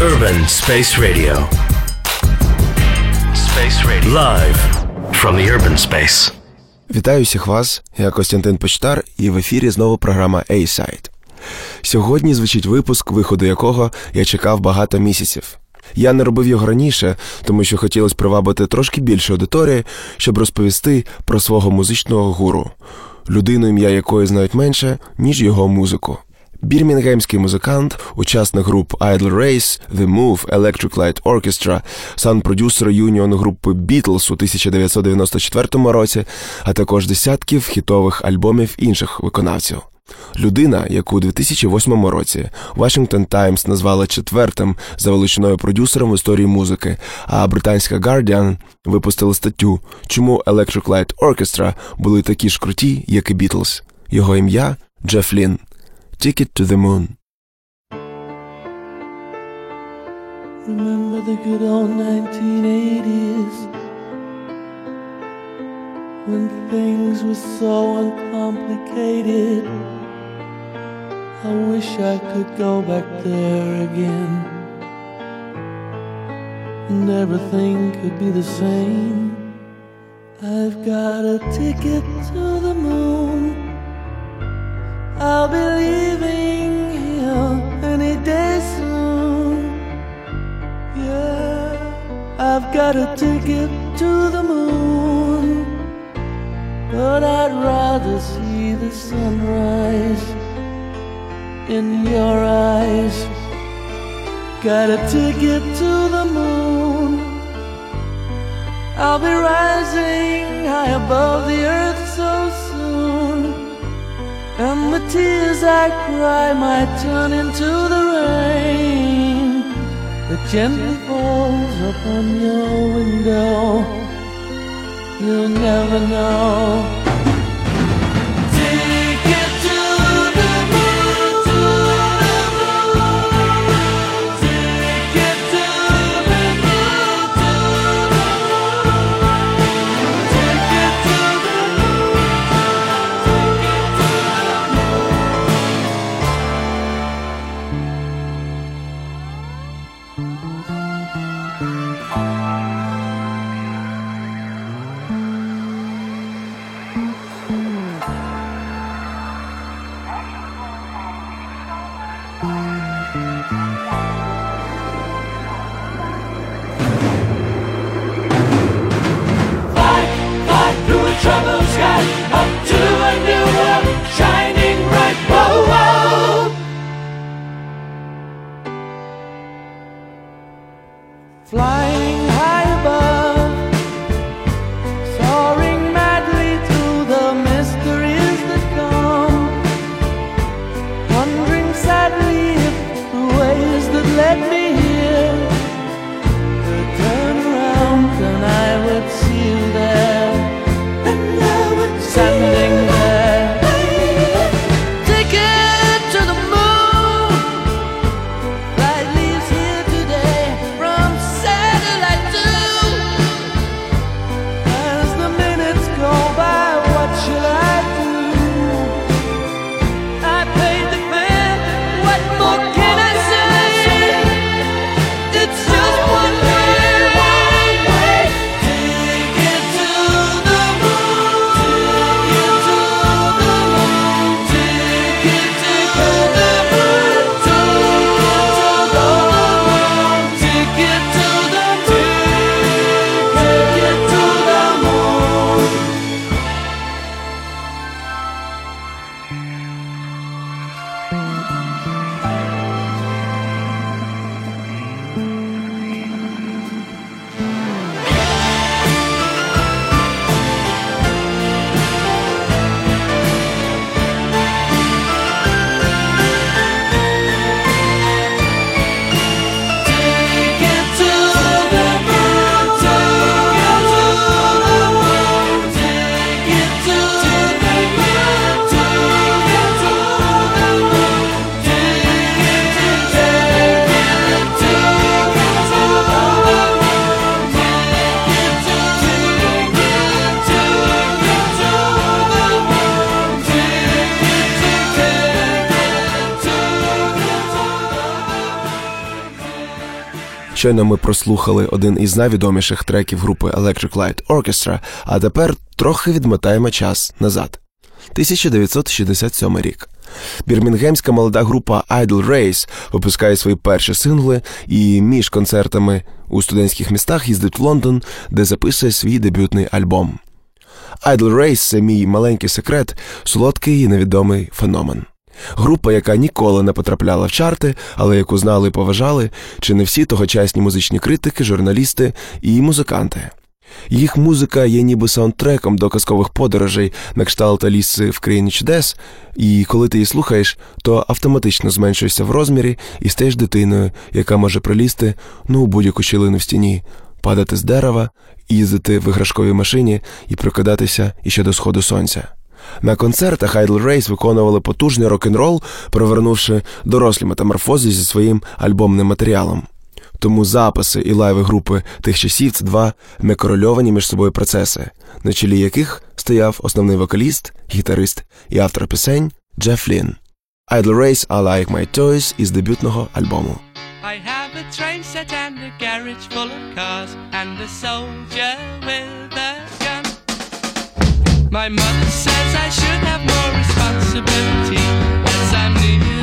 Urban Space Radio. Space Radio. Live from the urban space. Вітаю всіх вас, я Костянтин Почтар, і в ефірі знову програма A-Side. Сьогодні звучить випуск, виходу якого я чекав багато місяців. Я не робив його раніше, тому що хотілося привабити трошки більше аудиторії, щоб розповісти про свого музичного гуру, людину, ім'я якої знають менше, ніж його музику. Бірмінгемський музикант, учасник груп Idle Race, The Move, Electric Light Orchestra, сан-продюсер юніон групи Beatles у 1994 році, а також десятків хітових альбомів інших виконавців. Людина, яку у 2008 році Washington Times назвала четвертим за величиною продюсером в історії музики, а британська Guardian випустила статтю, чому Electric Light Orchestra були такі ж круті, як і Beatles. Його ім'я Джеф Лін. Ticket to the Moon. Remember the good old 1980s when things were so uncomplicated. I wish I could go back there again and everything could be the same. I've got a ticket to the moon. I'll be leaving here any day soon. Yeah, I've got a ticket to the moon, but I'd rather see the sunrise in your eyes. Got a ticket to the moon. I'll be rising high above the earth so soon. And the tears I cry might turn into the rain that gently falls upon your window. You'll never know. Щойно ми прослухали один із найвідоміших треків групи Electric Light Orchestra, а тепер трохи відмотаємо час назад. 1967 рік. Бірмінгемська молода група Idle Race випускає свої перші сингли і між концертами у студентських містах їздить в Лондон, де записує свій дебютний альбом. Idle Race – це мій маленький секрет, солодкий і невідомий феномен. Група, яка ніколи не потрапляла в чарти, але яку знали і поважали, чи не всі тогочасні музичні критики, журналісти і музиканти. Їх музика є ніби саундтреком до казкових подорожей на кшталт Аліси в країні чудес, і коли ти її слухаєш, то автоматично зменшуєшся в розмірі і стаєш дитиною, яка може пролізти ну у будь-яку щілину в стіні, падати з дерева, їздити в іграшковій машині і прокидатися іще до сходу сонця. На концертах Idle Race виконували потужний рок-н-рол, провернувши дорослі метаморфози зі своїм альбомним матеріалом. Тому записи і лайви групи тих часів це два некорольовані між собою процеси, на чолі яких стояв основний вокаліст, гітарист і автор пісень Джеф Лін. Idle Race I Like My Toys із дебютного альбому. I have a train set and a garage full of cars and a soldier gun. My mother says I should have more responsibility. As I'm nearly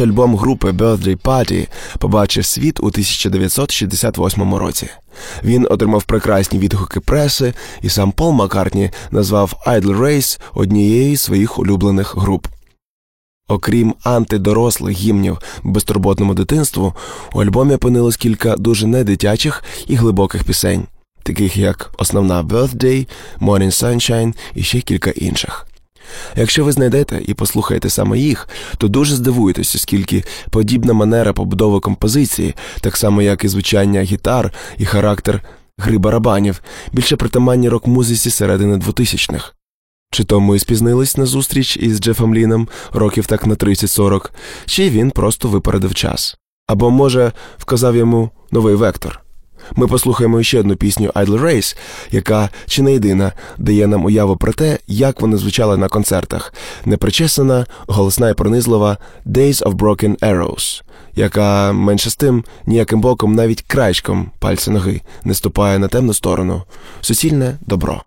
Перший альбом групи Birthday Party побачив світ у 1968 році. Він отримав прекрасні відгуки преси, і сам Пол Маккартні назвав Idle Race однією з своїх улюблених груп. Окрім антидорослих гімнів безтурботному дитинству, у альбомі опинилось кілька дуже недитячих і глибоких пісень, таких як основна Birthday, Morning Sunshine і ще кілька інших. Якщо ви знайдете і послухаєте саме їх, то дуже здивуєтеся, скільки подібна манера побудови композиції, так само як і звучання гітар і характер гри барабанів, більше притаманні рок-музиці середини 2000-х. Чи то ми спізнились на зустріч із Джефом Ліном років так на 30-40, чи він просто випередив час. Або, може, вказав йому новий вектор. Ми послухаємо ще одну пісню Idle Race, яка чи не єдина дає нам уяву про те, як вони звучали на концертах, непричесана, голосна і пронизлива Days of Broken Arrows, яка менше з тим ніяким боком, навіть краєчком пальця ноги не ступає на темну сторону. Суцільне добро.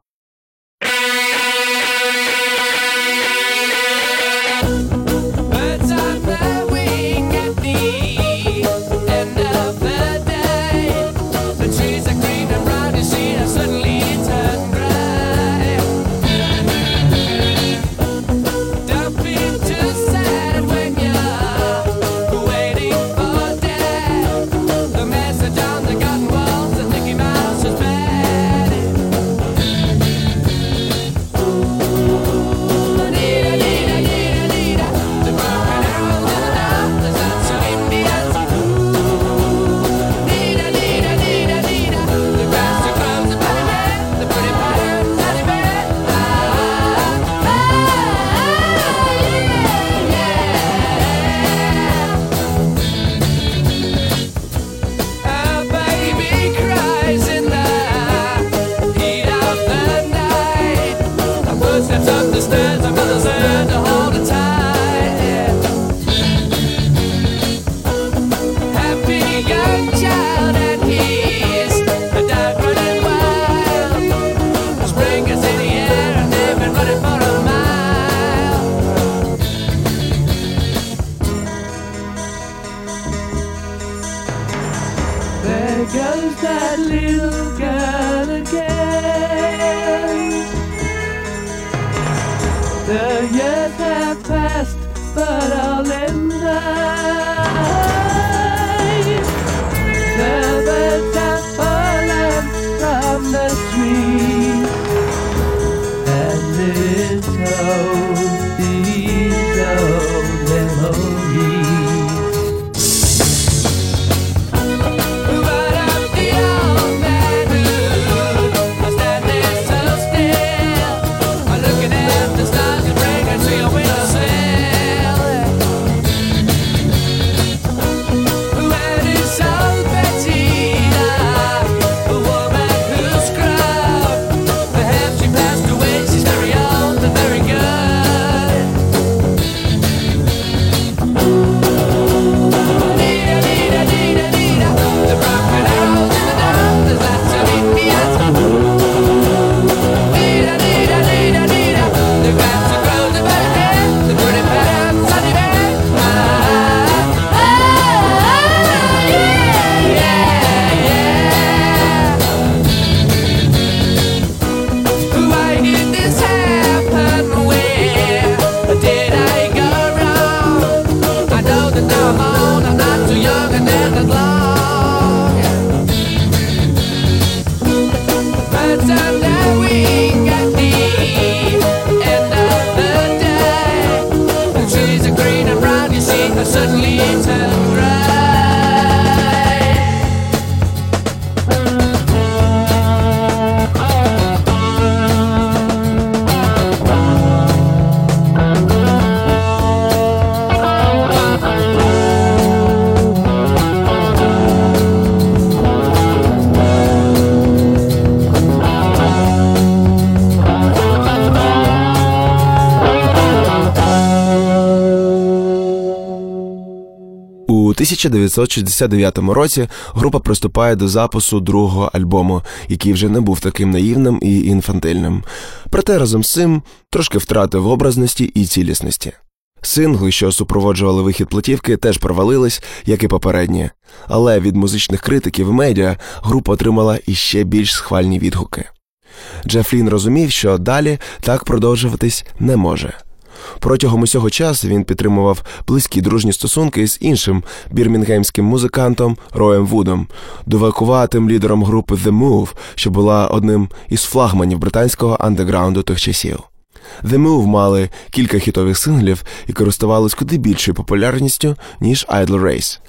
1969 році група приступає до запису другого альбому, який вже не був таким наївним і інфантильним. Проте разом з цим трошки втратив образності і цілісності. Сингли, що супроводжували вихід платівки, теж провалились, як і попередні. Але від музичних критиків і медіа група отримала іще більш схвальні відгуки. Джефлін розумів, що далі так продовжуватись не може. Протягом усього часу він підтримував близькі дружні стосунки з іншим бірмінгемським музикантом Роєм Вудом, довакуватим лідером групи The Move, що була одним із флагманів британського андеграунду тих часів. The Move мали кілька хітових синглів і користувались куди більшою популярністю, ніж Idle Race.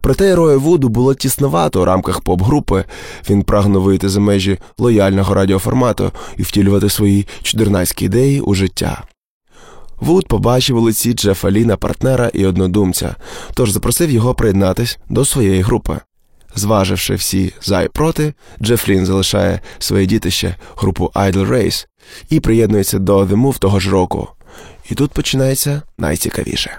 Проте Роя Вуду було тісновато у рамках поп-групи. Він прагнув вийти за межі лояльного радіоформату і втілювати свої чудернацькі ідеї у життя. Вуд побачив у лиці Джефа Ліна партнера і однодумця, тож запросив його приєднатись до своєї групи. Зваживши всі за і проти, Джеф Лін залишає своє дітище групу Idle Race і приєднується до The Move того ж року. І тут починається найцікавіше.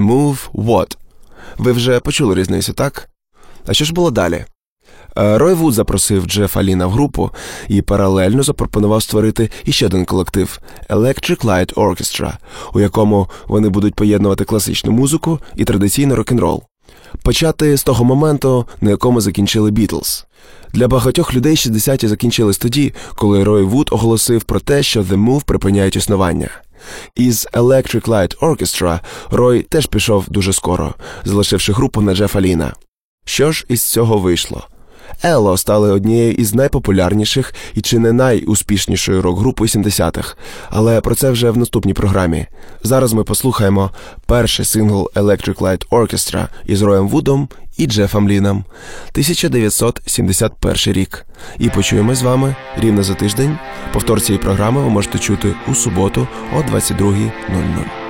Move What. Ви вже почули різницю, так? А що ж було далі? Е, Рой Вуд запросив Джефа Ліна в групу і паралельно запропонував створити іще один колектив Electric Light Orchestra, у якому вони будуть поєднувати класичну музику і традиційний рок-н-рол. Почати з того моменту, на якому закінчили Бітлз. Для багатьох людей 60-ті закінчились тоді, коли Рой Вуд оголосив про те, що The Move припиняють існування. Із Electric Light Orchestra Рой теж пішов дуже скоро, залишивши групу на Джефа Ліна. Що ж із цього вийшло? Ело стали однією із найпопулярніших і чи не найуспішнішою рок-групою 70-х, але про це вже в наступній програмі. Зараз ми послухаємо перший сингл Electric Light Orchestra із Роєм Вудом і Джефом Ліном 1971 рік. І почуємо з вами рівно за тиждень. Повтор цієї програми ви можете чути у суботу о 22.00.